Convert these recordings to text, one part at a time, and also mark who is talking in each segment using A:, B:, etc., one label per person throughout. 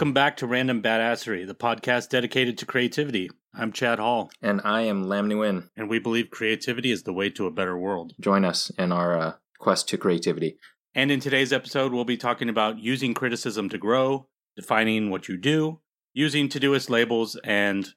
A: Welcome back to Random Badassery, the podcast dedicated to creativity. I'm Chad Hall,
B: And I am Lam Nguyen.
A: and we believe creativity is the way to a better world.
B: Join us in our uh, quest to creativity.
A: And in today's episode, we'll be talking about using criticism to grow, defining what you do, using to Todoist labels, and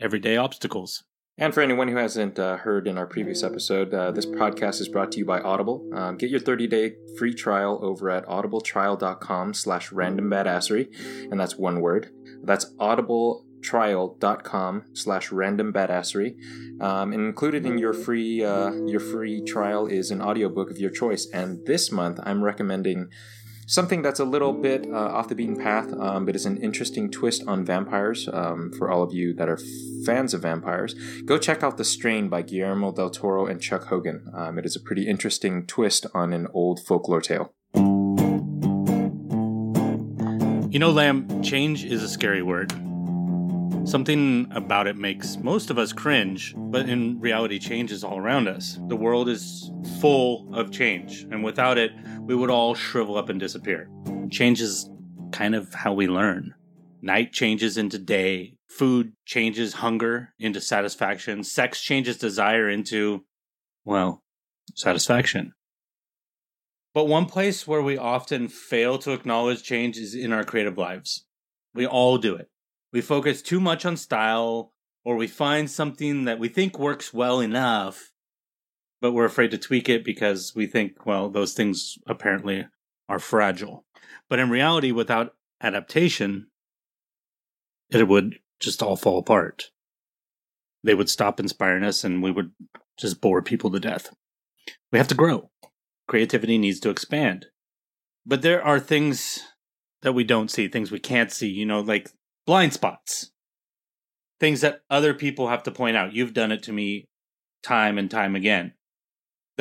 A: everyday obstacles.
B: And for anyone who hasn't uh, heard in our previous episode, uh, this podcast is brought to you by Audible. Um, get your 30-day free trial over at audibletrial.com slash randombadassery, and that's one word. That's audibletrial.com slash randombadassery. Um, and included in your free uh, your free trial is an audiobook of your choice. And this month, I'm recommending something that's a little bit uh, off the beaten path, um, but is an interesting twist on vampires. Um, for all of you that are fans of vampires, go check out The Strain by Guillermo del Toro and Chuck Hogan. Um, it is a pretty interesting twist on an old folklore tale.
A: You know, Lam, change is a scary word. Something about it makes most of us cringe, but in reality, change is all around us. The world is full of change, and without it, we would all shrivel up and disappear. Change is kind of how we learn. Night changes into day, food changes hunger into satisfaction, sex changes desire into, well, satisfaction. But one place where we often fail to acknowledge change is in our creative lives. We all do it. We focus too much on style, or we find something that we think works well enough, but we're afraid to tweak it because we think, well, those things apparently are fragile. But in reality, without adaptation, it would just all fall apart. They would stop inspiring us and we would just bore people to death. We have to grow creativity needs to expand. But there are things that we don't see, things we can't see, you know, like blind spots, things that other people have to point out. You've done it to me time and time again.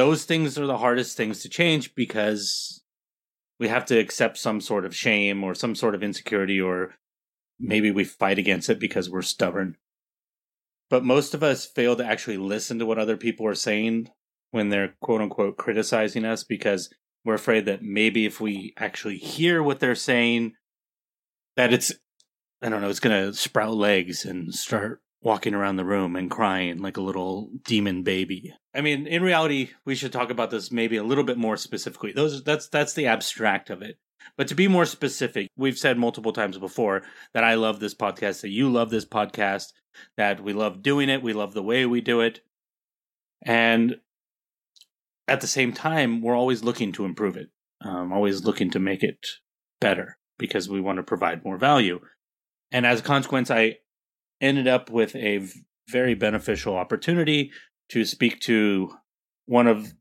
A: Those things are the hardest things to change because we have to accept some sort of shame or some sort of insecurity, or maybe we fight against it because we're stubborn. But most of us fail to actually listen to what other people are saying when they're quote unquote criticizing us because we're afraid that maybe if we actually hear what they're saying, that it's, I don't know, it's going to sprout legs and start walking around the room and crying like a little demon baby. I mean, in reality, we should talk about this maybe a little bit more specifically. Those that's that's the abstract of it. But to be more specific, we've said multiple times before that I love this podcast, that you love this podcast, that we love doing it, we love the way we do it. And at the same time, we're always looking to improve it, um, always looking to make it better because we want to provide more value. And as a consequence, I ended up with a very beneficial opportunity to speak to one of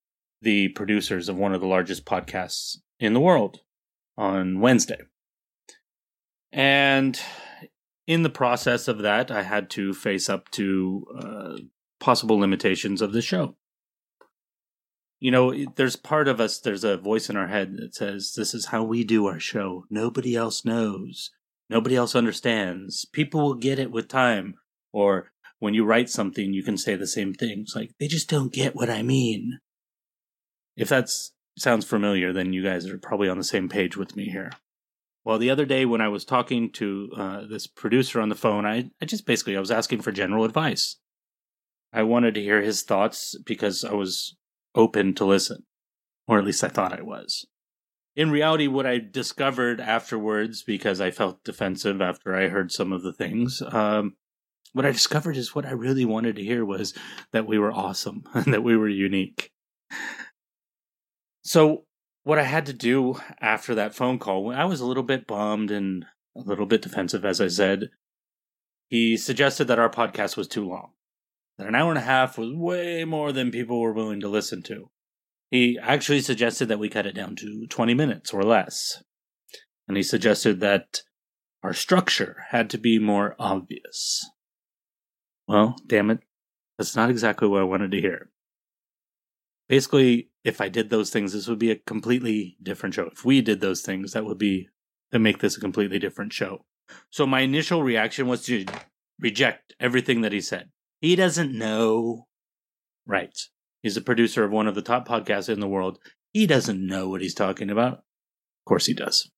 A: the producers of one of the largest podcasts in the world on Wednesday. And in the process of that, I had to face up to uh, possible limitations of the show you know, there's part of us, there's a voice in our head that says, This is how we do our show. Nobody else knows. Nobody else understands. People will get it with time. Or when you write something, you can say the same things like, They just don't get what I mean. If that sounds familiar, then you guys are probably on the same page with me here. Well, the other day when I was talking to uh, this producer on the phone, I, I just basically I was asking for general advice. I wanted to hear his thoughts because I was open to listen, or at least I thought I was. In reality, what I discovered afterwards, because I felt defensive after I heard some of the things, um, what I discovered is what I really wanted to hear was that we were awesome and that we were unique. So, what I had to do after that phone call, I was a little bit bummed and a little bit defensive, as I said. He suggested that our podcast was too long that an hour and a half was way more than people were willing to listen to. He actually suggested that we cut it down to 20 minutes or less. And he suggested that our structure had to be more obvious. Well, damn it, that's not exactly what I wanted to hear. Basically, if I did those things, this would be a completely different show. If we did those things, that would be to make this a completely different show. So my initial reaction was to reject everything that he said. He doesn't know. Right. He's a producer of one of the top podcasts in the world. He doesn't know what he's talking about. Of course he does.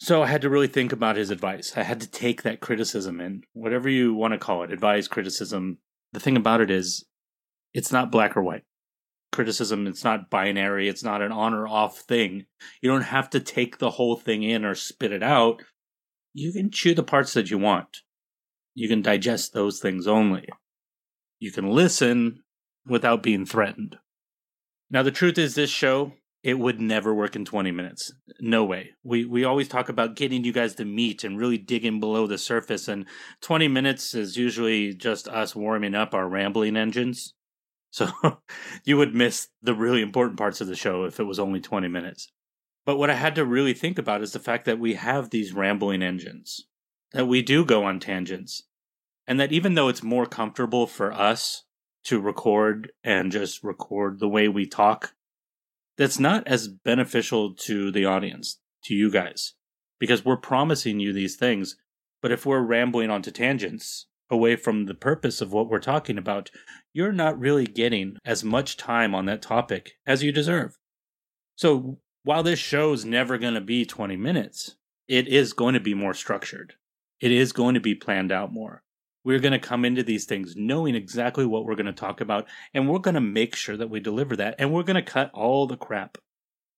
A: So I had to really think about his advice. I had to take that criticism in, whatever you want to call it, advice, criticism. The thing about it is, it's not black or white. Criticism, it's not binary, it's not an on or off thing. You don't have to take the whole thing in or spit it out. You can chew the parts that you want. You can digest those things only. You can listen without being threatened. Now, the truth is, this show, it would never work in 20 minutes. No way. We, we always talk about getting you guys to meet and really digging below the surface, and 20 minutes is usually just us warming up our rambling engines. So you would miss the really important parts of the show if it was only 20 minutes. But what I had to really think about is the fact that we have these rambling engines, that we do go on tangents, and that even though it's more comfortable for us to record and just record the way we talk, that's not as beneficial to the audience, to you guys, because we're promising you these things. But if we're rambling onto tangents away from the purpose of what we're talking about, you're not really getting as much time on that topic as you deserve. So while this show's never going to be 20 minutes, it is going to be more structured. It is going to be planned out more. We're going to come into these things knowing exactly what we're going to talk about, and we're going to make sure that we deliver that, and we're going to cut all the crap.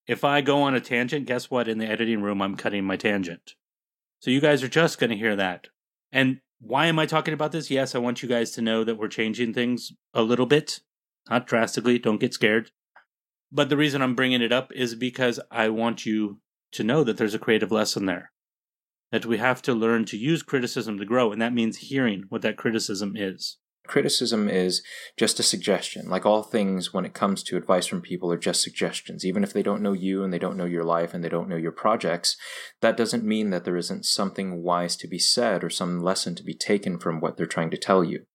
A: If I go on a tangent, guess what? In the editing room, I'm cutting my tangent. So you guys are just going to hear that. And why am I talking about this? Yes, I want you guys to know that we're changing things a little bit, not drastically. Don't get scared. But the reason I'm bringing it up is because I want you to know that there's a creative lesson there that we have to learn to use criticism to grow, and that means hearing what that criticism is.
B: Criticism is just a suggestion. Like all things, when it comes to advice from people, are just suggestions. Even if they don't know you and they don't know your life and they don't know your projects, that doesn't mean that there isn't something wise to be said or some lesson to be taken from what they're trying to tell you.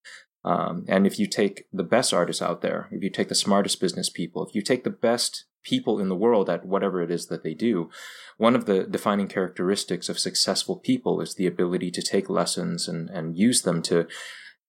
B: Um, and if you take the best artists out there, if you take the smartest business people, if you take the best people in the world at whatever it is that they do, one of the defining characteristics of successful people is the ability to take lessons and, and use them to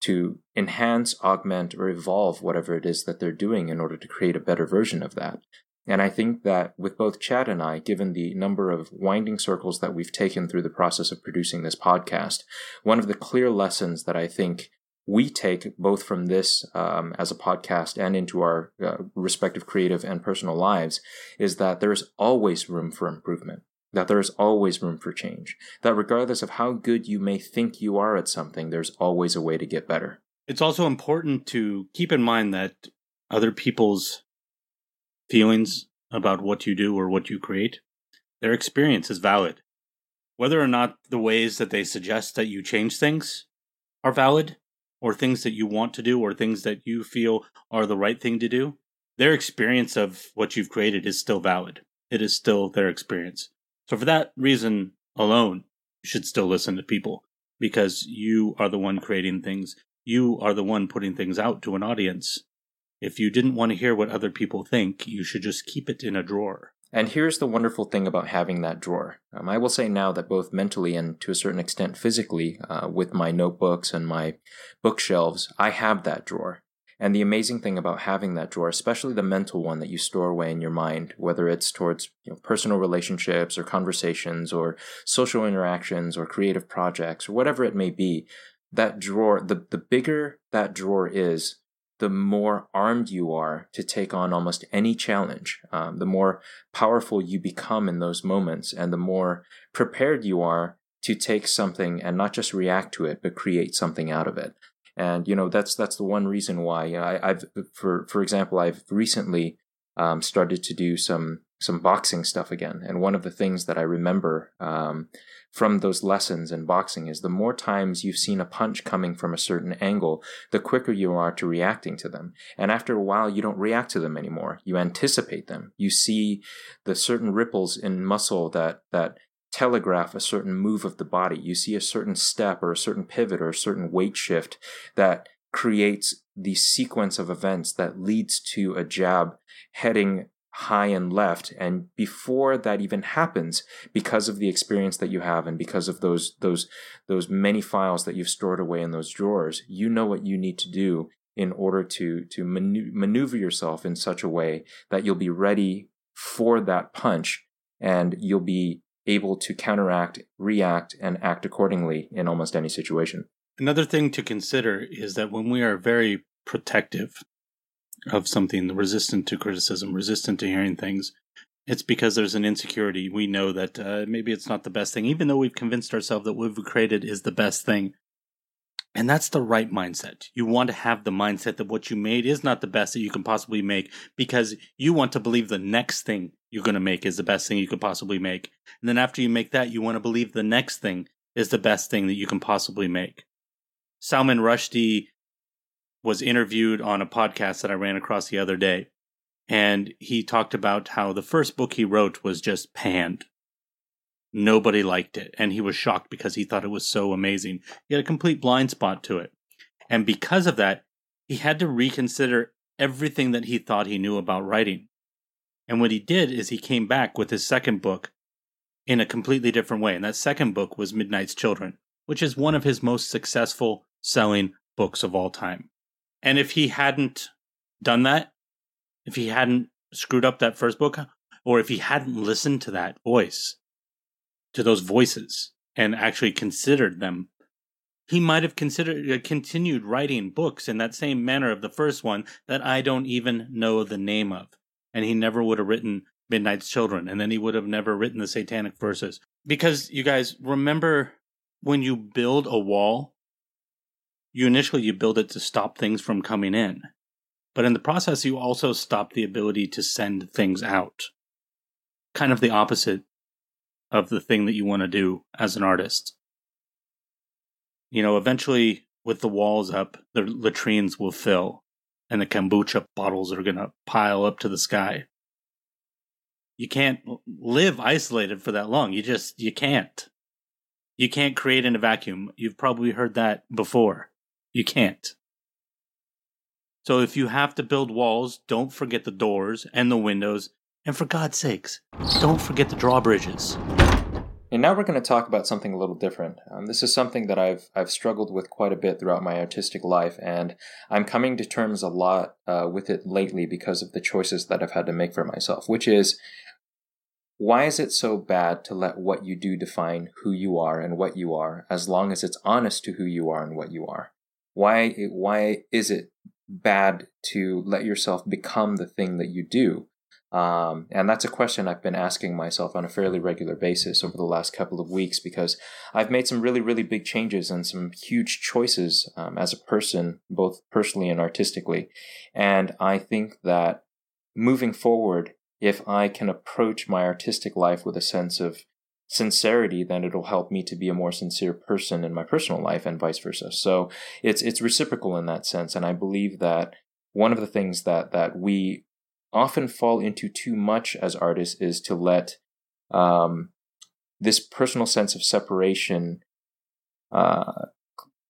B: to enhance, augment, or evolve whatever it is that they're doing in order to create a better version of that. And I think that with both Chad and I, given the number of winding circles that we've taken through the process of producing this podcast, one of the clear lessons that I think we take both from this um, as a podcast and into our uh, respective creative and personal lives is that there is always room for improvement that there is always room for change that regardless of how good you may think you are at something there's always a way to get better.
A: It's also important to keep in mind that other people's feelings about what you do or what you create their experience is valid. Whether or not the ways that they suggest that you change things are valid or things that you want to do or things that you feel are the right thing to do, their experience of what you've created is still valid. It is still their experience. So for that reason alone, you should still listen to people because you are the one creating things. You are the one putting things out to an audience. If you didn't want to hear what other people think, you should just keep it in a drawer.
B: And here's the wonderful thing about having that drawer. Um, I will say now that both mentally and to a certain extent physically, uh, with my notebooks and my bookshelves, I have that drawer. And the amazing thing about having that drawer, especially the mental one that you store away in your mind, whether it's towards you know, personal relationships or conversations or social interactions or creative projects or whatever it may be, that drawer, the, the bigger that drawer is, the more armed you are to take on almost any challenge, um, the more powerful you become in those moments, and the more prepared you are to take something and not just react to it, but create something out of it. And you know that's that's the one reason why I, have for for example I've recently um, started to do some some boxing stuff again. And one of the things that I remember um, from those lessons in boxing is the more times you've seen a punch coming from a certain angle, the quicker you are to reacting to them. And after a while, you don't react to them anymore. You anticipate them. You see the certain ripples in muscle that, that telegraph a certain move of the body. You see a certain step or a certain pivot or a certain weight shift that creates the sequence of events that leads to a jab heading high and left and before that even happens because of the experience that you have and because of those those those many files that you've stored away in those drawers you know what you need to do in order to to maneuver yourself in such a way that you'll be ready for that punch and you'll be able to counteract, react, and act accordingly in almost any situation.
A: Another thing to consider is that when we are very protective of something, resistant to criticism, resistant to hearing things, it's because there's an insecurity. We know that uh, maybe it's not the best thing, even though we've convinced ourselves that what we've created is the best thing. And that's the right mindset. You want to have the mindset that what you made is not the best that you can possibly make because you want to believe the next thing you're going to make is the best thing you could possibly make. And then after you make that, you want to believe the next thing is the best thing that you can possibly make. Salman Rushdie was interviewed on a podcast that I ran across the other day. And he talked about how the first book he wrote was just panned. Nobody liked it. And he was shocked because he thought it was so amazing. He had a complete blind spot to it. And because of that, he had to reconsider everything that he thought he knew about writing. And what he did is he came back with his second book in a completely different way. And that second book was Midnight's Children, which is one of his most successful selling books of all time. And if he hadn't done that, if he hadn't screwed up that first book, or if he hadn't listened to that voice, to those voices, and actually considered them, he might have considered uh, continued writing books in that same manner of the first one that I don't even know the name of, and he never would have written Midnight's Children, and then he would have never written the Satanic Verses. Because you guys remember when you build a wall, you initially you build it to stop things from coming in. But in the process you also stop the ability to send things out. Kind of the opposite of the thing that you want to do as an artist. You know, eventually with the walls up, the latrines will fill and the kombucha bottles are going to pile up to the sky. You can't live isolated for that long. You just you can't. You can't create in a vacuum. You've probably heard that before. You can't. So if you have to build walls, don't forget the doors and the windows. And for God's sakes, don't forget the drawbridges.
B: And now we're going to talk about something a little different. Um, this is something that I've I've struggled with quite a bit throughout my artistic life, and I'm coming to terms a lot uh, with it lately because of the choices that I've had to make for myself. Which is, why is it so bad to let what you do define who you are and what you are, as long as it's honest to who you are and what you are? Why why is it bad to let yourself become the thing that you do? Um, and that's a question I've been asking myself on a fairly regular basis over the last couple of weeks because I've made some really, really big changes and some huge choices um, as a person, both personally and artistically. And I think that moving forward, if I can approach my artistic life with a sense of sincerity, then it'll help me to be a more sincere person in my personal life and vice versa. So it's it's reciprocal in that sense. And I believe that one of the things that that we often fall into too much as artists is to let um, this personal sense of separation uh,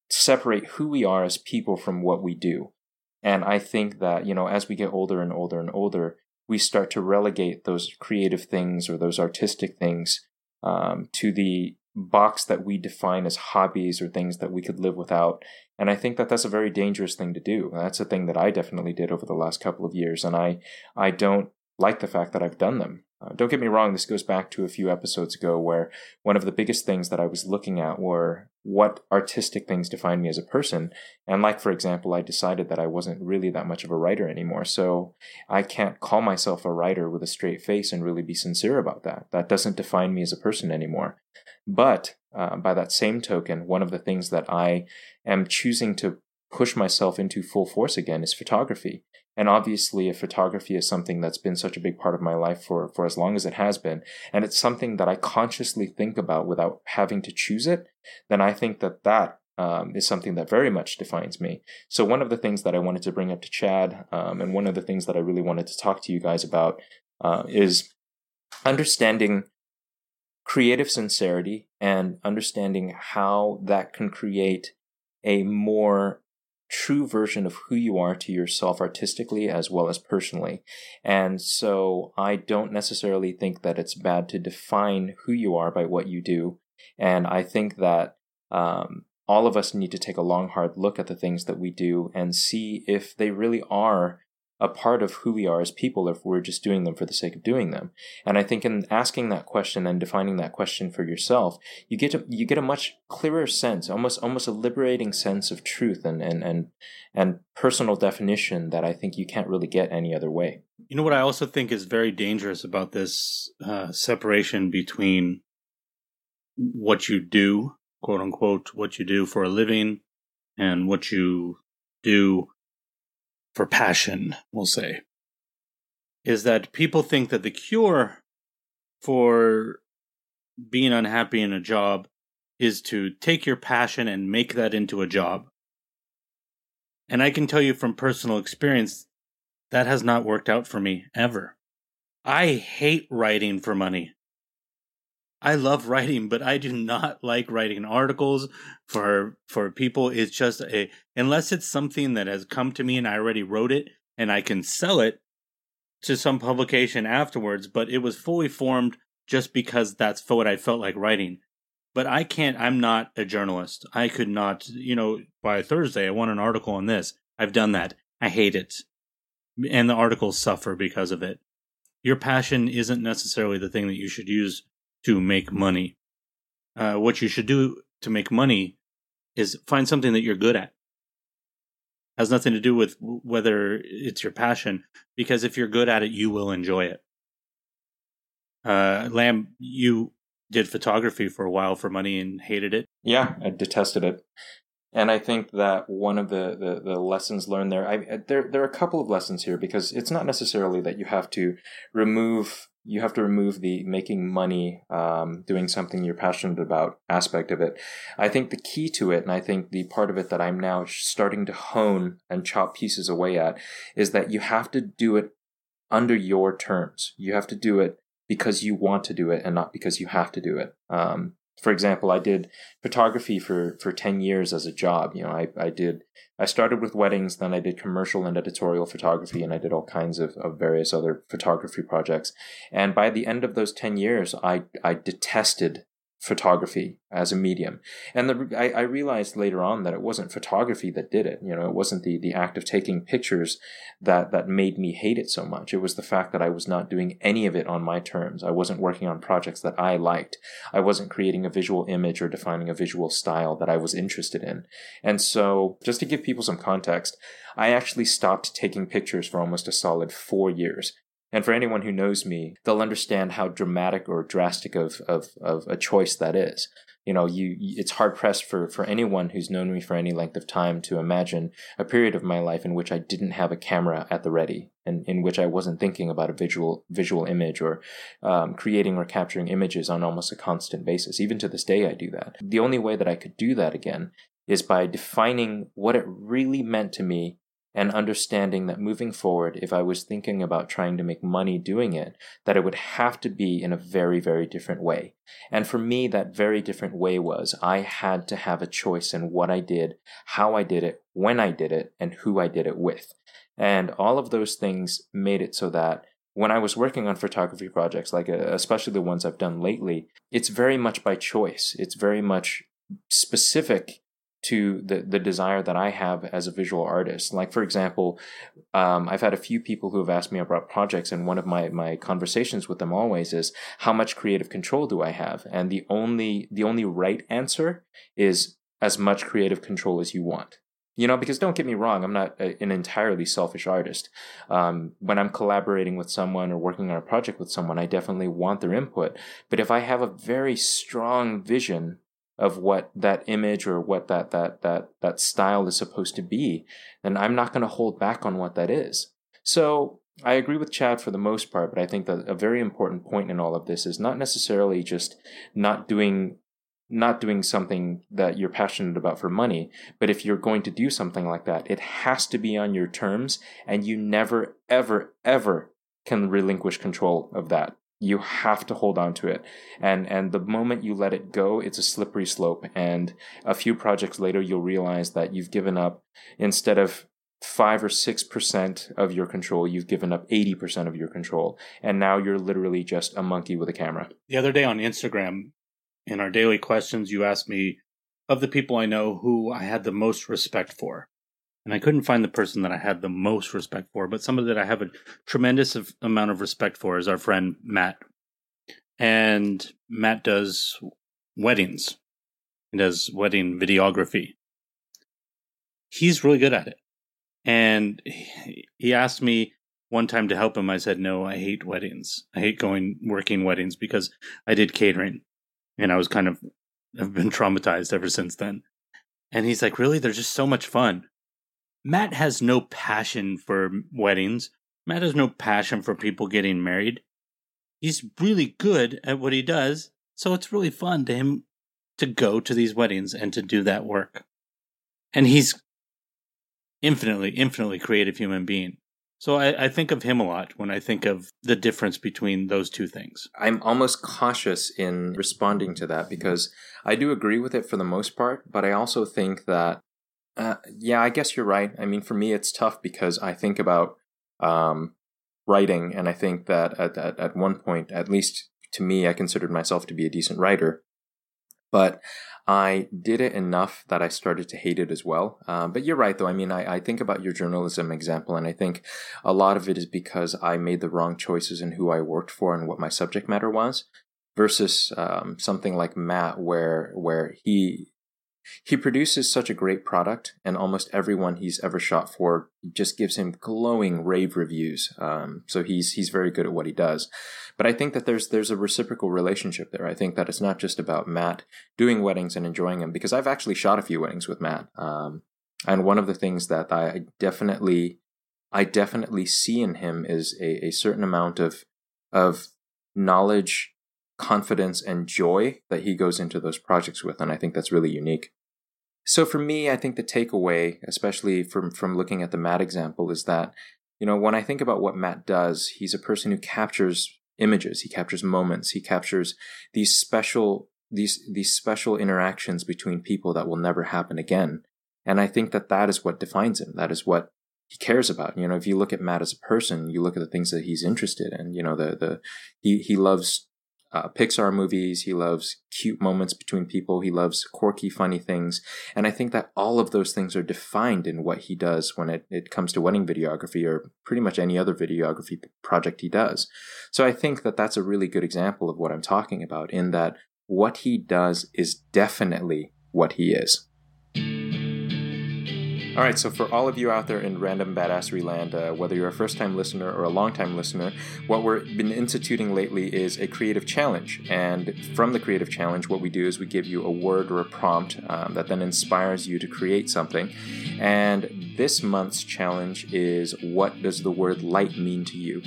B: separate who we are as people from what we do. And I think that, you know, as we get older and older and older, we start to relegate those creative things or those artistic things um, to the box that we define as hobbies or things that we could live without. And I think that that's a very dangerous thing to do. That's a thing that I definitely did over the last couple of years, and I I don't like the fact that I've done them. Uh, don't get me wrong, this goes back to a few episodes ago where one of the biggest things that I was looking at were what artistic things define me as a person. And, like, for example, I decided that I wasn't really that much of a writer anymore. So I can't call myself a writer with a straight face and really be sincere about that. That doesn't define me as a person anymore. But uh, by that same token, one of the things that I am choosing to push myself into full force again is photography. And obviously, if photography is something that's been such a big part of my life for, for as long as it has been, and it's something that I consciously think about without having to choose it, then I think that that um, is something that very much defines me. So, one of the things that I wanted to bring up to Chad, um, and one of the things that I really wanted to talk to you guys about, uh, is understanding creative sincerity and understanding how that can create a more true version of who you are to yourself artistically as well as personally. And so I don't necessarily think that it's bad to define who you are by what you do. And I think that um, all of us need to take a long, hard look at the things that we do and see if they really are a part of who we are as people if we're just doing them for the sake of doing them. And I think in asking that question and defining that question for yourself, you get to, you get a much clearer sense, almost almost a liberating sense of truth and and and and personal definition that I think you can't really get any other way.
A: You know what I also think is very dangerous about this uh, separation between what you do, quote unquote, what you do for a living, and what you do for passion, we'll say, is that people think that the cure for being unhappy in a job is to take your passion and make that into a job. And I can tell you from personal experience, that has not worked out for me ever. I hate writing for money. I love writing, but I do not like writing articles for for people. It's just a unless it's something that has come to me and I already wrote it and I can sell it to some publication afterwards, but it was fully formed just because that's what I felt like writing. But I can't I'm not a journalist. I could not, you know, by Thursday I want an article on this. I've done that. I hate it. And the articles suffer because of it. Your passion isn't necessarily the thing that you should use to make money. Uh, what you should do to make money is find something that you're good at. Has nothing to do with whether it's your passion, because if you're good at it, you will enjoy it. Uh, Lam, you did photography for a while for money and hated it.
B: Yeah, I detested it. And I think that one of the, the, the, lessons learned there, I, there, there are a couple of lessons here because it's not necessarily that you have to remove you have to remove the making money, um, doing something you're passionate about aspect of it. I think the key to it, and I think the part of it that I'm now starting to hone and chop pieces away at, is that you have to do it under your terms. You have to do it because you want to do it and not because you have to do it. Um, for example, I did photography for, for 10 years as a job. You know, I, I did, I started with weddings, then I did commercial and editorial photography, and I did all kinds of, of various other photography projects. And by the end of those 10 years, I, I detested photography as a medium. And the, I, I, realized later on that it wasn't photography that did it. You know, it wasn't the, the act of taking pictures that, that made me hate it so much. It was the fact that I was not doing any of it on my terms. I wasn't working on projects that I liked. I wasn't creating a visual image or defining a visual style that I was interested in. And so, just to give people some context, I actually stopped taking pictures for almost a solid four years. And for anyone who knows me, they'll understand how dramatic or drastic of, of, of a choice that is. You know, you, it's hard pressed for, for anyone who's known me for any length of time to imagine a period of my life in which I didn't have a camera at the ready and in which I wasn't thinking about a visual, visual image or um, creating or capturing images on almost a constant basis. Even to this day, I do that. The only way that I could do that again is by defining what it really meant to me and understanding that moving forward, if I was thinking about trying to make money doing it, that it would have to be in a very, very different way. And for me, that very different way was I had to have a choice in what I did, how I did it, when I did it, and who I did it with. And all of those things made it so that when I was working on photography projects, like uh, especially the ones I've done lately, it's very much by choice. It's very much specific to the, the desire that I have as a visual artist. Like, for example, um, I've had a few people who have asked me about projects, and one of my, my conversations with them always is, how much creative control do I have? And the only, the only right answer is as much creative control as you want. You know, because don't get me wrong, I'm not a, an entirely selfish artist. Um, when I'm collaborating with someone or working on a project with someone, I definitely want their input. But if I have a very strong vision of what that image or what that that that that style is supposed to be, then I'm not going to hold back on what that is. So I agree with Chad for the most part, but I think that a very important point in all of this is not necessarily just not doing not doing something that you're passionate about for money, but if you're going to do something like that, it has to be on your terms and you never ever ever can relinquish control of that you have to hold on to it. And and the moment you let it go it's a slippery slope. And a few projects later you'll realize that you've given up instead of 5 or 6% of your control you've given up 80% of your control. And now you're literally just a monkey with a camera.
A: The other day on instagram in our daily questions you asked me of the people i know who i had the most respect for and I couldn't find the person that I had the most respect for, but somebody that I have a tremendous amount of respect for is our friend Matt. And Matt does weddings. He does wedding videography. He's really good at it. And he asked me one time to help him. I said, No, I hate weddings. I hate going working weddings because I did catering. And I was kind of, I've been traumatized ever since then. And he's like, Really? They're just so much fun. Matt has no passion for weddings. Matt has no passion for people getting married. He's really good at what he does, so it's really fun to him to go to these weddings and to do that work. And he's infinitely, infinitely creative human being. So I, I, think of him a lot when I think of the difference between those two things.
B: I'm almost cautious in responding to that because I do agree with it for the most part, but I also think that uh, yeah, I guess you're right. I mean, for me, it's tough because I think about um, writing, and I think that at, at, at one point, at least to me, I considered myself to be a decent writer. But I did it enough that I started to hate it as well. Uh, but you're right, though. I mean, I, I think about your journalism example, and I think a lot of it is because I made the wrong choices in who I worked for and what my subject matter was versus um, something like Matt, where where he he produces such a great product, and almost everyone he's ever shot for just gives him glowing rave reviews. Um, so he's he's very good at what he does. But I think that there's there's a reciprocal relationship there. I think that it's not just about Matt doing weddings and enjoying them, because I've actually shot a few weddings with Matt. Um, and one of the things that I definitely I definitely see in him is a, a certain amount of of knowledge confidence and joy that he goes into those projects with. And I think that's really unique. So for me, I think the takeaway, especially from, from looking at the Matt example, is that, you know, when I think about what Matt does, he's a person who captures images, he captures moments, he captures these special these these special interactions between people that will never happen again. And I think that that is what defines him. That is what he cares about. You know, if you look at Matt as a person, you look at the things that he's interested in. You know, the the he he loves uh, Pixar movies. He loves cute moments between people. He loves quirky, funny things. And I think that all of those things are defined in what he does when it, it comes to wedding videography or pretty much any other videography project he does. So I think that that's a really good example of what I'm talking about in that what he does is definitely what he is. All right, so for all of you out there in random badassery land, uh, whether you're a first time listener or a long time listener, what we've been instituting lately is a creative challenge. And from the creative challenge, what we do is we give you a word or a prompt um, that then inspires you to create something. And this month's challenge is what does the word light mean to you?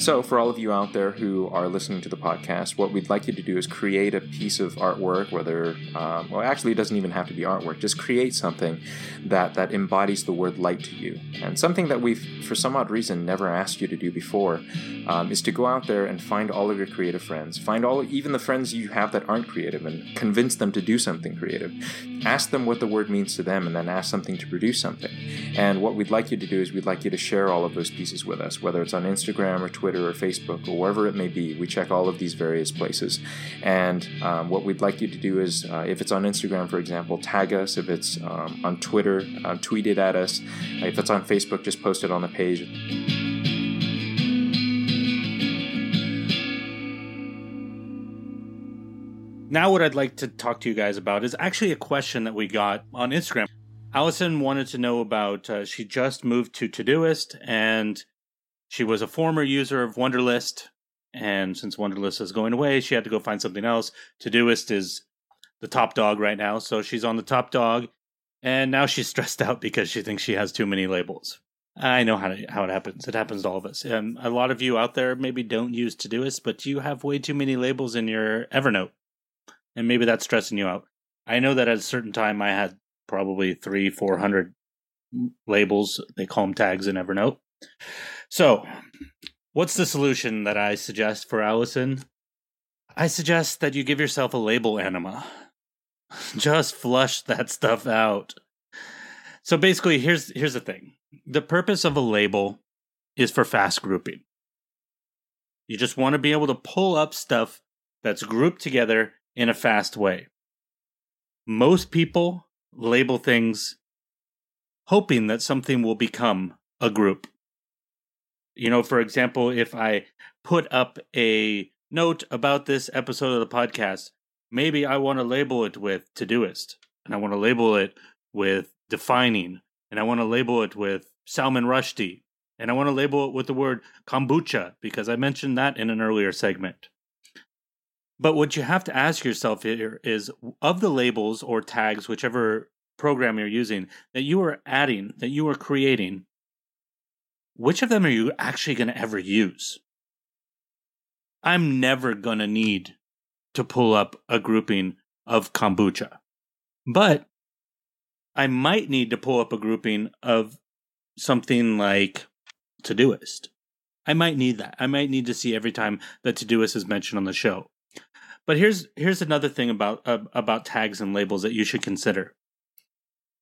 B: So, for all of you out there who are listening to the podcast, what we'd like you to do is create a piece of artwork, whether, um, well, actually, it doesn't even have to be artwork. Just create something that that embodies the word light to you. And something that we've, for some odd reason, never asked you to do before um, is to go out there and find all of your creative friends, find all, even the friends you have that aren't creative, and convince them to do something creative. Ask them what the word means to them, and then ask something to produce something. And what we'd like you to do is we'd like you to share all of those pieces with us, whether it's on Instagram or Twitter or Facebook or wherever it may be. We check all of these various places. And um, what we'd like you to do is, uh, if it's on Instagram, for example, tag us. If it's um, on Twitter, uh, tweet it at us. If it's on Facebook, just post it on the page.
A: Now, what I'd like to talk to you guys about is actually a question that we got on Instagram. Allison wanted to know about, uh, she just moved to Todoist and she was a former user of Wunderlist. And since Wunderlist is going away, she had to go find something else. Todoist is the top dog right now. So she's on the top dog. And now she's stressed out because she thinks she has too many labels. I know how to, how it happens. It happens to all of us. And a lot of you out there maybe don't use Todoist, but you have way too many labels in your Evernote. And maybe that's stressing you out. I know that at a certain time I had probably three, four hundred labels. They call them tags in Evernote. So, what's the solution that I suggest for Allison? I suggest that you give yourself a label enema. Just flush that stuff out. So basically, here's here's the thing. The purpose of a label is for fast grouping. You just want to be able to pull up stuff that's grouped together in a fast way. Most people label things hoping that something will become a group. You know, for example, if I put up a note about this episode of the podcast, maybe I want to label it with Todoist, and I want to label it with defining, and I want to label it with Salman Rushdie, and I want to label it with the word kombucha because I mentioned that in an earlier segment. But what you have to ask yourself here is of the labels or tags, whichever program you're using, that you are adding, that you are creating, which of them are you actually going to ever use? I'm never going to need to pull up a grouping of kombucha. But I might need to pull up a grouping of something like Todoist. I might need that. I might need to see every time that Todoist is mentioned on the show. But here's here's another thing about uh, about tags and labels that you should consider.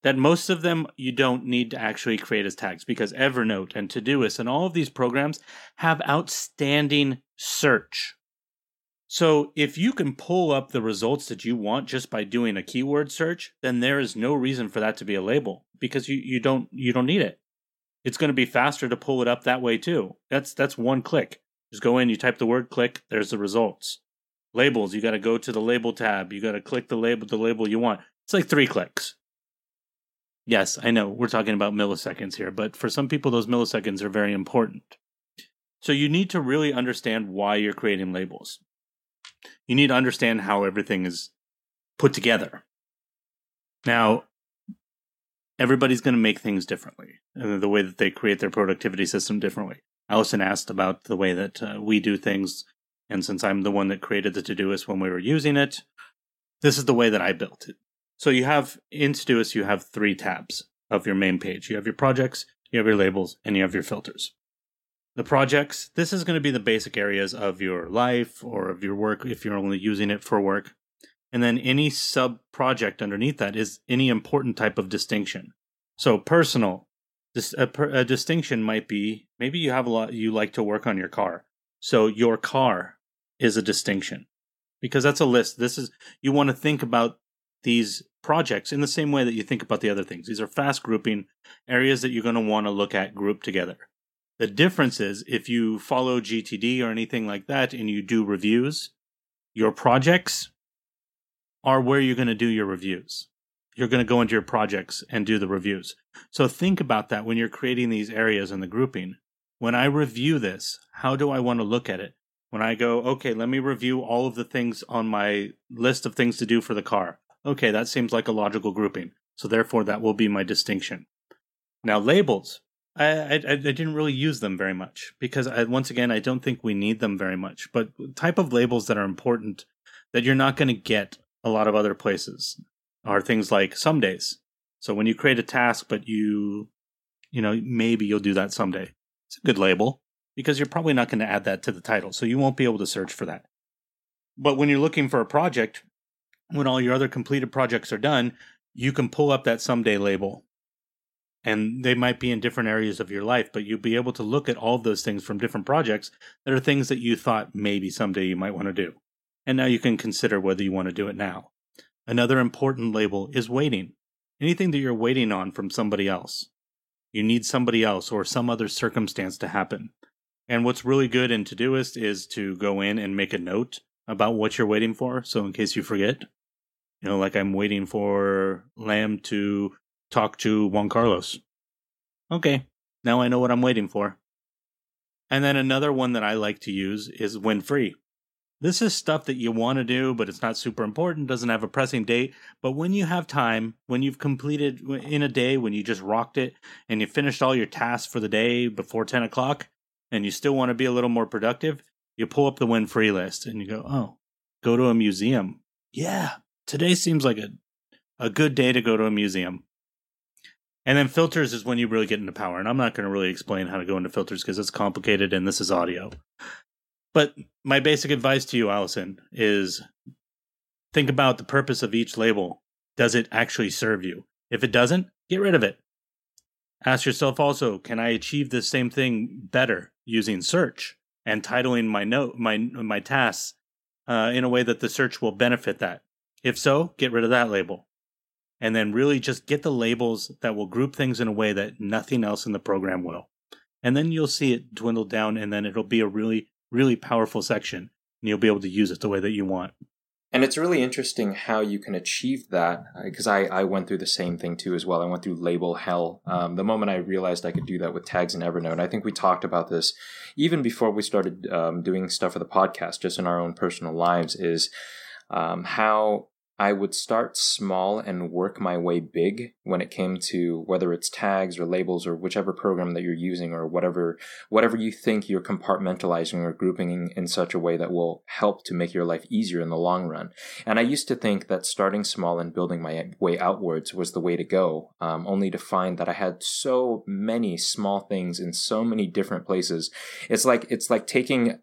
A: That most of them you don't need to actually create as tags because Evernote and Todoist and all of these programs have outstanding search. So if you can pull up the results that you want just by doing a keyword search, then there is no reason for that to be a label because you, you don't you don't need it. It's going to be faster to pull it up that way too. That's that's one click. Just go in, you type the word click, there's the results. Labels, you got to go to the label tab, you got to click the label the label you want. It's like 3 clicks. Yes, I know we're talking about milliseconds here, but for some people those milliseconds are very important. So you need to really understand why you're creating labels you need to understand how everything is put together. Now, everybody's going to make things differently, uh, the way that they create their productivity system differently. Allison asked about the way that uh, we do things, and since I'm the one that created the Todoist when we were using it, this is the way that I built it. So you have in Todoist, you have three tabs of your main page. You have your projects, you have your labels, and you have your filters the projects. This is going to be the basic areas of your life or of your work if you're only using it for work. And then any sub project underneath that is any important type of distinction. So personal, this a, a distinction might be maybe you have a lot you like to work on your car. So your car is a distinction because that's a list. This is you want to think about these projects in the same way that you think about the other things. These are fast grouping areas that you're going to want to look at grouped together. The difference is if you follow GTD or anything like that and you do reviews, your projects are where you're going to do your reviews. You're going to go into your projects and do the reviews. So think about that when you're creating these areas in the grouping. When I review this, how do I want to look at it? When I go, okay, let me review all of the things on my list of things to do for the car. Okay, that seems like a logical grouping. So therefore, that will be my distinction. Now, labels. I, I, I didn't really use them very much because I, once again I don't think we need them very much. But type of labels that are important that you're not going to get a lot of other places are things like some days. So when you create a task, but you you know maybe you'll do that someday. It's a good label because you're probably not going to add that to the title, so you won't be able to search for that. But when you're looking for a project, when all your other completed projects are done, you can pull up that someday label and they might be in different areas of your life, but you'll be able to look at all those things from different projects that are things that you thought maybe someday you might want to do. And now you can consider whether you want to do it now. Another important label is waiting. Anything that you're waiting on from somebody else. You need somebody else or some other circumstance to happen. And what's really good in Todoist is to go in and make a note about what you're waiting for. So in case you forget, you know, like I'm waiting for Lam to talk to Juan Carlos. Okay, now I know what I'm waiting for. And then another one that I like to use is when free. This is stuff that you want to do, but it's not super important, doesn't have a pressing date. But when you have time, when you've completed in a day, when you just rocked it and you finished all your tasks for the day before 10 o'clock, and you still want to be a little more productive, you pull up the win free list and you go, oh, go to a museum. Yeah, today seems like a, a good day to go to a museum. And then filters is when you really get into power. And I'm not going to really explain how to go into filters because it's complicated and this is audio. But my basic advice to you, Allison, is think about the purpose of each label. Does it actually serve you? If it doesn't, get rid of it. Ask yourself also, can I achieve the same thing better using search and titling my note my my tasks uh, in a way that the search will benefit that? If so, get rid of that label. and then really just get the labels that will group things in a way that nothing else in the program will. And then you'll see it dwindle down, and then it'll be a really, really powerful section, and you'll be able to use it the way that you want.
B: And it's really interesting how you can achieve that because uh, I, I went through the same thing too as well. I went through label hell. Um, the moment I realized I could do that with tags in Evernote, I think we talked about this even before we started um, doing stuff for the podcast, just in our own personal lives, is um, how I would start small and work my way big when it came to whether it's tags or labels or whichever program that you're using or whatever whatever you think you're compartmentalizing or grouping in, such a way that will help to make your life easier in the long run. And I used to think that starting small and building my way outwards was the way to go, um, only to find that I had so many small things in so many different places. It's like it's like taking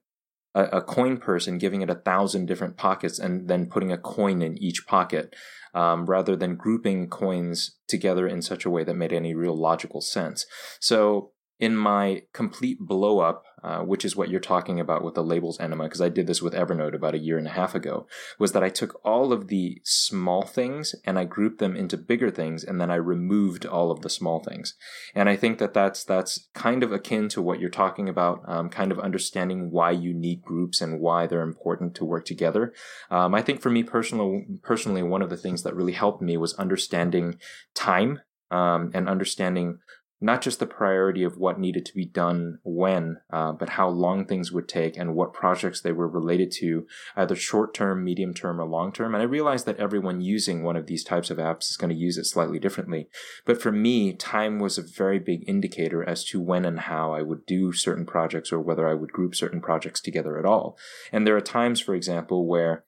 B: a, a coin purse and giving it a thousand different pockets and then putting a coin in each pocket um, rather than grouping coins together in such a way that made any real logical sense. So in my complete blow up, uh, which is what you're talking about with the labels enema, because I did this with Evernote about a year and a half ago, was that I took all of the small things and I grouped them into bigger things, and then I removed all of the small things. And I think that that's that's kind of akin to what you're talking about, um, kind of understanding why you need groups and why they're important to work together. Um, I think for me personally, personally, one of the things that really helped me was understanding time um, and understanding not just the priority of what needed to be done when, uh, but how long things would take and what projects they were related to, either short term, medium term, or long term. And I realized that everyone using one of these types of apps is going to use it slightly differently. But for me, time was a very big indicator as to when and how I would do certain projects or whether I would group certain projects together at all. And there are times, for example, where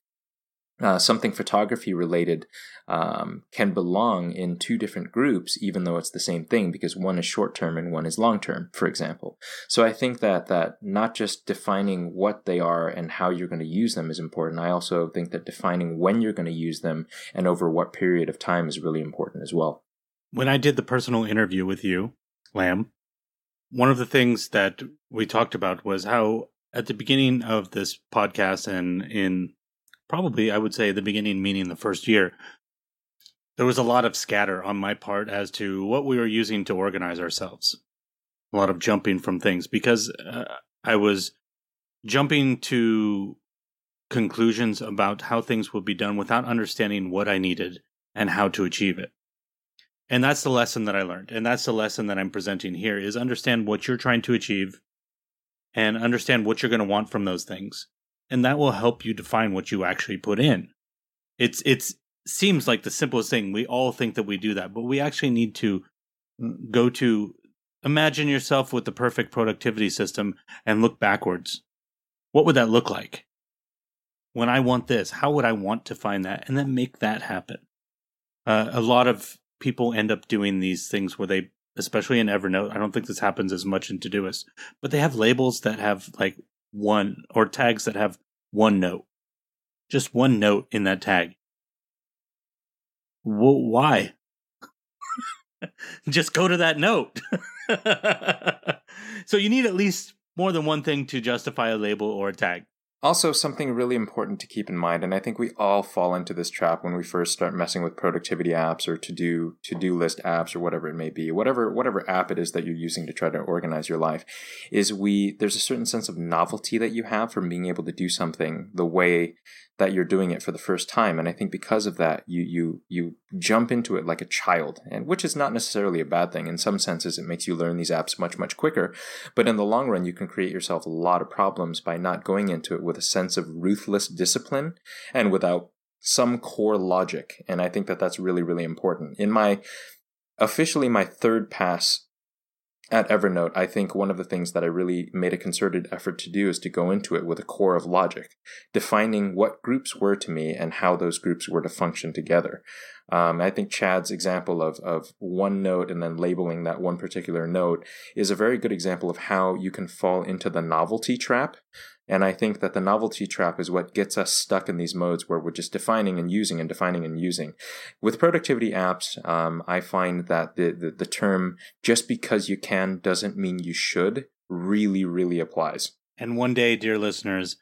B: uh, something photography related um, can belong in two different groups, even though it's the same thing, because one is short term and one is long term, for example. So I think that that not just defining what they are and how you're going to use them is important. I also think that defining when you're going to use them and over what period of time is really important as well.
A: When I did the personal interview with you, Lam, one of the things that we talked about was how at the beginning of this podcast and in probably I would say the beginning, meaning the first year, there was a lot of scatter on my part as to what we were using to organize ourselves. A lot of jumping from things because uh, I was jumping to conclusions about how things would be done without understanding what I needed and how to achieve it. And that's the lesson that I learned. And that's the lesson that I'm presenting here is understand what you're trying to achieve and understand what you're going to want from those things and that will help you define what you actually put in. It's it's seems like the simplest thing. We all think that we do that, but we actually need to go to imagine yourself with the perfect productivity system and look backwards. What would that look like? When I want this, how would I want to find that and then make that happen? Uh, a lot of people end up doing these things where they, especially in Evernote, I don't think this happens as much in Todoist, but they have labels that have like one or tags that have one note. Just one note in that tag. Well, why? Just go to that note. so you need at least more than one thing to justify a label or a tag.
B: Also, something really important to keep in mind, and I think we all fall into this trap when we first start messing with productivity apps or to do to do list apps or whatever it may be, whatever whatever app it is that you're using to try to organize your life, is we there's a certain sense of novelty that you have from being able to do something the way that you're doing it for the first time. And i think because of that you you you jump into it like a child and which is not necessarily a bad thing. In some senses it makes you learn these apps much much quicker. But in the long run you can create yourself a lot of problems by not going into it with a sense of ruthless discipline and without some core logic. And i think that that's really really important. In my officially my third pass at Evernote, I think one of the things that I really made a concerted effort to do is to go into it with a core of logic, defining what groups were to me and how those groups were to function together. Um, I think Chad's example of, of one note and then labeling that one particular note is a very good example of how you can fall into the novelty trap and I think that the novelty trap is what gets us stuck in these modes where we're just defining and using and defining and using. With productivity apps, um, I find that the, the, the term just because you can doesn't mean you should really, really applies.
A: And one day, dear listeners,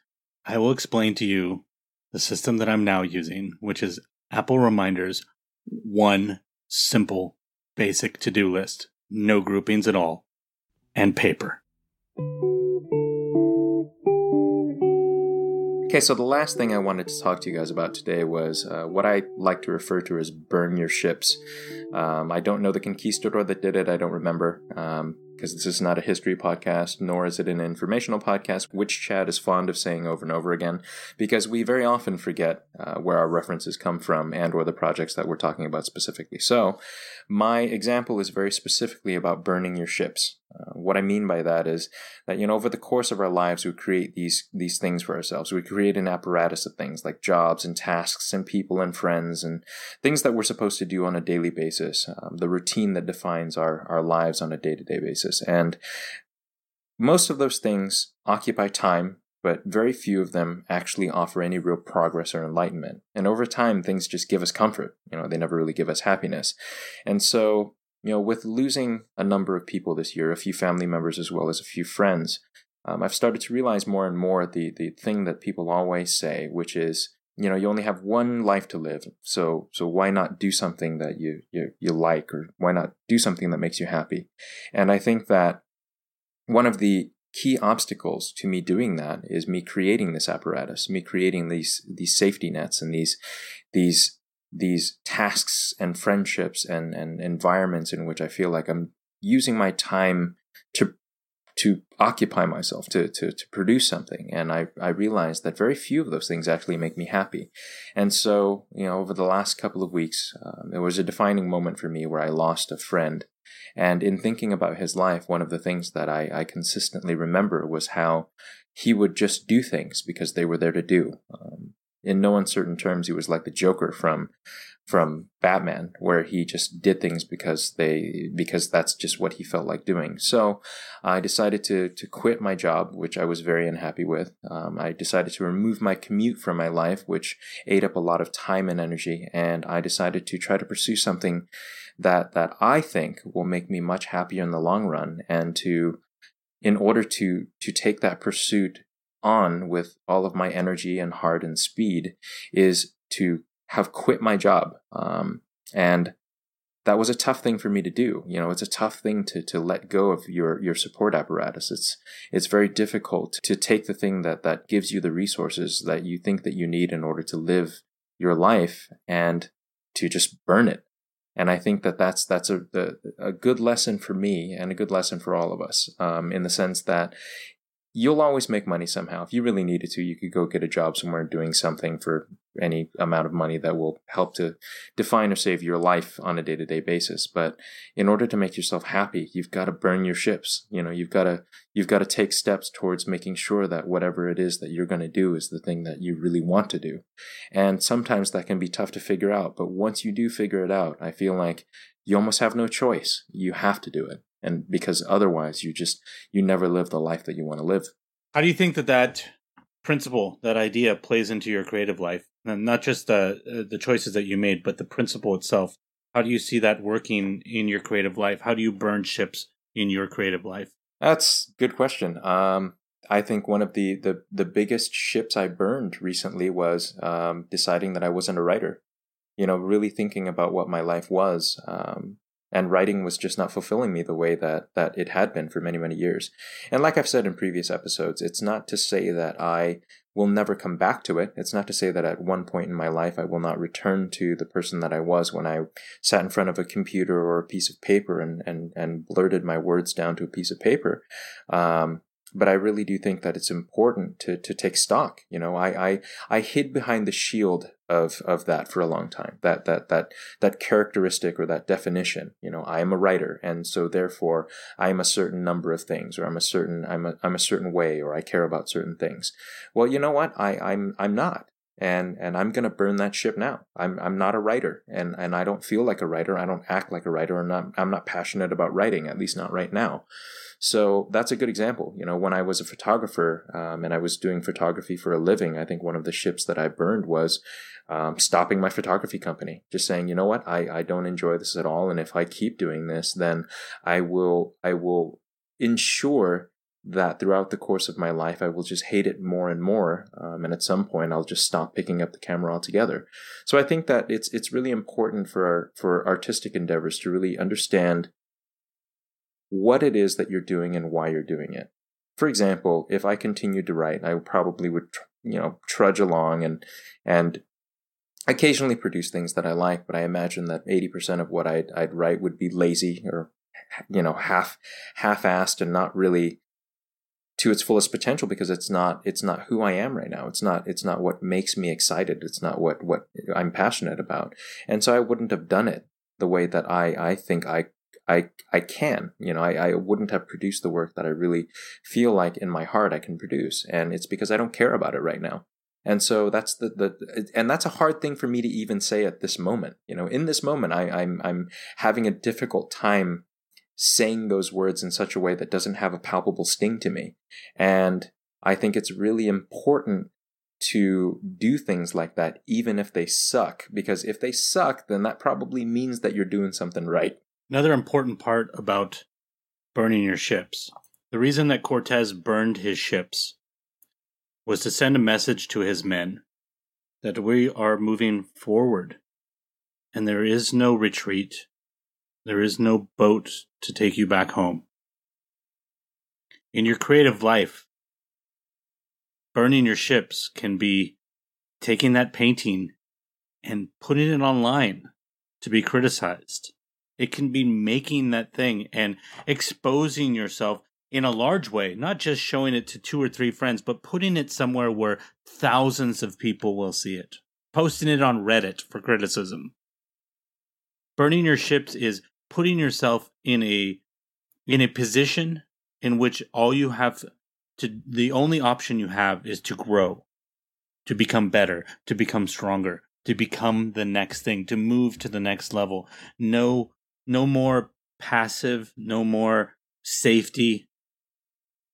A: I will explain to you the system that I'm now using, which is Apple Reminders 1 simple, basic to do list. No groupings at all. And paper.
B: Okay, so the last thing I wanted to talk to you guys about today was uh, what I like to refer to as burn your ships. Um, I don't know the conquistador that did it, I don't remember. Um, because this is not a history podcast, nor is it an informational podcast, which Chad is fond of saying over and over again, because we very often forget uh, where our references come from and or the projects that we're talking about specifically. So, my example is very specifically about burning your ships. Uh, what I mean by that is that you know over the course of our lives we create these these things for ourselves. We create an apparatus of things like jobs and tasks and people and friends and things that we're supposed to do on a daily basis. Um, the routine that defines our our lives on a day to day basis, and most of those things occupy time. But very few of them actually offer any real progress or enlightenment. And over time, things just give us comfort. You know, they never really give us happiness. And so you know, with losing a number of people this year, a few family members as well as a few friends, um, I've started to realize more and more the the thing that people always say, which is, you know, you only have one life to live, so so why not do something that you you you like, or why not do something that makes you happy? And I think that one of the key obstacles to me doing that is me creating this apparatus, me creating these these safety nets and these these these tasks and friendships and, and environments in which I feel like I'm using my time to to occupy myself, to, to, to produce something. And I, I realized that very few of those things actually make me happy. And so, you know, over the last couple of weeks, um, it was a defining moment for me where I lost a friend. And in thinking about his life, one of the things that I, I consistently remember was how he would just do things because they were there to do. Um, in no uncertain terms, he was like the Joker from from Batman, where he just did things because they because that's just what he felt like doing. So I decided to to quit my job, which I was very unhappy with. Um, I decided to remove my commute from my life, which ate up a lot of time and energy, and I decided to try to pursue something that that I think will make me much happier in the long run, and to in order to to take that pursuit on with all of my energy and heart and speed is to have quit my job. Um, and that was a tough thing for me to do. You know, it's a tough thing to, to let go of your, your support apparatus. It's, it's very difficult to take the thing that, that gives you the resources that you think that you need in order to live your life and to just burn it. And I think that that's, that's a, a, good lesson for me and a good lesson for all of us, um, in the sense that you'll always make money somehow. If you really needed to, you could go get a job somewhere doing something for any amount of money that will help to define or save your life on a day-to-day basis. But in order to make yourself happy, you've got to burn your ships. You know, you've got to you've got to take steps towards making sure that whatever it is that you're going to do is the thing that you really want to do. And sometimes that can be tough to figure out, but once you do figure it out, I feel like you almost have no choice. You have to do it and because otherwise you just you never live the life that you want to live
A: how do you think that that principle that idea plays into your creative life and not just the uh, the choices that you made but the principle itself how do you see that working in your creative life how do you burn ships in your creative life
B: that's good question um, I think one of the, the, the biggest ships I burned recently was um, deciding that I wasn't a writer. You know, really thinking about what my life was. Um, and writing was just not fulfilling me the way that that it had been for many many years. And like i've said in previous episodes it's not to say that i will never come back to it. It's not to say that at one point in my life i will not return to the person that i was when i sat in front of a computer or a piece of paper and and, and blurted my words down to a piece of paper. Um, but I really do think that it's important to to take stock. You know, I I, I hid behind the shield of of that for a long time. That that that that characteristic or that definition. You know, I am a writer, and so therefore I am a certain number of things, or I'm a certain I'm a I'm a certain way, or I care about certain things. Well, you know what? I I'm I'm not and and I'm gonna burn that ship now. I'm I'm not a writer, and and I don't feel like a writer. I don't act like a writer. I'm not I'm not passionate about writing, at least not right now. So that's a good example. You know, when I was a photographer um, and I was doing photography for a living, I think one of the ships that I burned was um, stopping my photography company. Just saying, you know what, I I don't enjoy this at all, and if I keep doing this, then I will I will ensure that throughout the course of my life, I will just hate it more and more. Um, and at some point, I'll just stop picking up the camera altogether. So I think that it's it's really important for our, for artistic endeavors to really understand what it is that you're doing and why you're doing it. For example, if I continued to write, I probably would you know trudge along and and occasionally produce things that I like, but I imagine that 80% of what I'd, I'd write would be lazy or, you know, half, half-assed and not really to its fullest potential because it's not, it's not who I am right now. It's not, it's not what makes me excited. It's not what, what I'm passionate about. And so I wouldn't have done it the way that I, I think I I I can. You know, I, I wouldn't have produced the work that I really feel like in my heart I can produce. And it's because I don't care about it right now. And so that's the, the and that's a hard thing for me to even say at this moment. You know, in this moment, I, I'm I'm having a difficult time saying those words in such a way that doesn't have a palpable sting to me. And I think it's really important to do things like that, even if they suck, because if they suck, then that probably means that you're doing something right.
A: Another important part about burning your ships. The reason that Cortez burned his ships was to send a message to his men that we are moving forward and there is no retreat. There is no boat to take you back home. In your creative life, burning your ships can be taking that painting and putting it online to be criticized. It can be making that thing and exposing yourself in a large way, not just showing it to two or three friends, but putting it somewhere where thousands of people will see it, posting it on Reddit for criticism. Burning your ships is putting yourself in a in a position in which all you have to the only option you have is to grow, to become better, to become stronger, to become the next thing, to move to the next level. No no more passive, no more safety,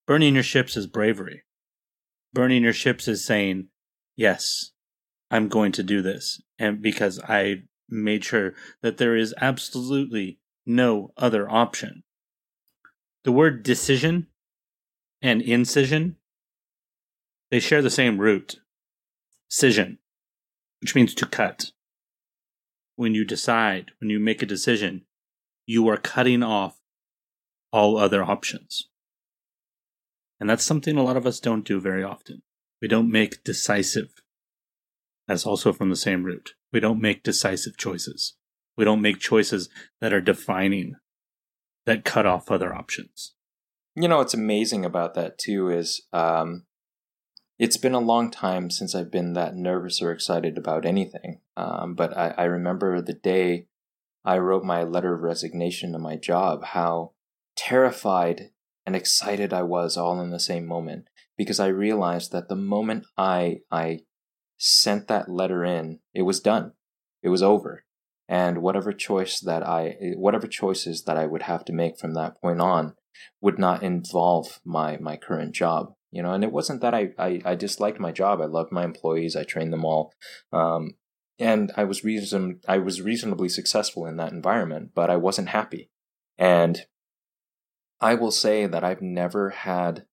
A: Burning your ships is bravery. Burning your ships is saying, yes, I'm going to do this. And because I made sure that there is absolutely no other option. The word decision and incision, they share the same root, scission, which means to cut. When you decide, when you make a decision, you are cutting off all other options. And that's something a lot of us don't do very often. We don't make decisive. That's also from the same root. We don't make decisive choices. We don't make choices that are defining, that cut off other options.
B: You know, what's amazing about that too is um, it's been a long time since I've been that nervous or excited about anything. Um, but I, I remember the day I wrote my letter of resignation to my job, how terrified and excited I was all in the same moment because I realized that the moment I I sent that letter in, it was done. It was over. And whatever choice that I whatever choices that I would have to make from that point on would not involve my my current job. You know, and it wasn't that I, I, I disliked my job. I loved my employees. I trained them all. Um, and I was reason I was reasonably successful in that environment, but I wasn't happy. And I will say that I've never had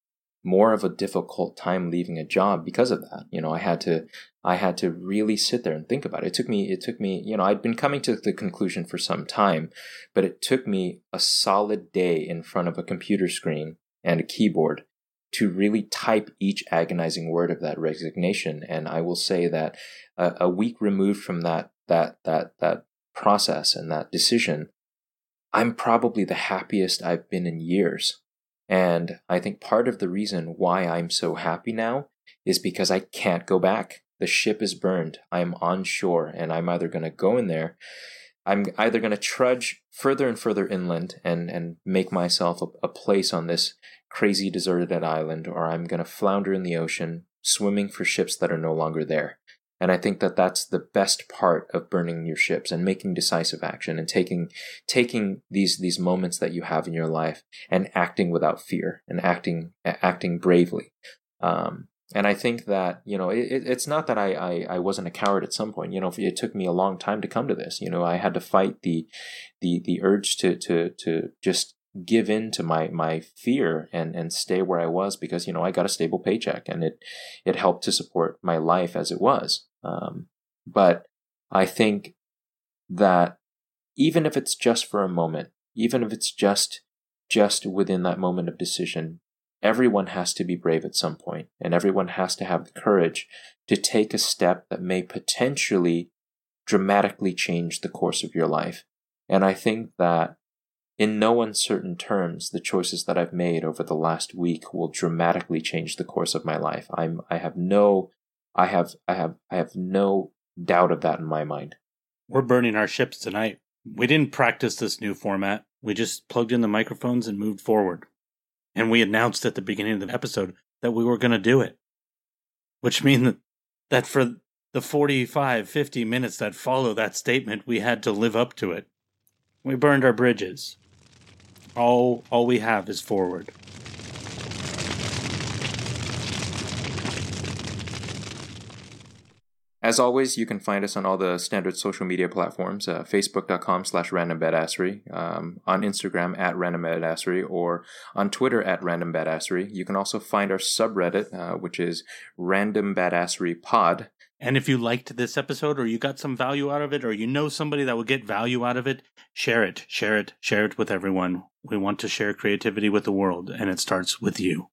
B: more of a difficult time leaving a job because of that. You know, I had to I had to really sit there and think about it. It took me it took me, you know, I'd been coming to the conclusion for some time, but it took me a solid day in front of a computer screen and a keyboard to really type each agonizing word of that resignation and I will say that a, a week removed from that that that that process and that decision I'm probably the happiest I've been in years. And I think part of the reason why I'm so happy now is because I can't go back. The ship is burned. I'm on shore and I'm either going to go in there. I'm either going to trudge further and further inland and, and make myself a, a place on this crazy deserted island, or I'm going to flounder in the ocean, swimming for ships that are no longer there. And I think that that's the best part of burning your ships and making decisive action and taking taking these these moments that you have in your life and acting without fear and acting acting bravely. Um, and I think that you know it, it's not that I, I, I wasn't a coward at some point. You know, it took me a long time to come to this. You know, I had to fight the the the urge to to to just give in to my my fear and and stay where I was because you know I got a stable paycheck and it it helped to support my life as it was. Um, but I think that even if it's just for a moment, even if it's just just within that moment of decision, everyone has to be brave at some point, and everyone has to have the courage to take a step that may potentially dramatically change the course of your life. And I think that in no uncertain terms, the choices that I've made over the last week will dramatically change the course of my life. I'm I have no I have I have I have no doubt of that in my mind.
A: We're burning our ships tonight. We didn't practice this new format. We just plugged in the microphones and moved forward. And we announced at the beginning of the episode that we were going to do it. Which means that, that for the 45, 50 minutes that follow that statement, we had to live up to it. We burned our bridges. All, all we have is forward.
B: As always, you can find us on all the standard social media platforms, uh, facebook.com slash randombadassery, um, on Instagram at randombadassery, or on Twitter at randombadassery. You can also find our subreddit, uh, which is Random Badassery Pod.
A: And if you liked this episode or you got some value out of it or you know somebody that would get value out of it, share it, share it, share it with everyone. We want to share creativity with the world, and it starts with you.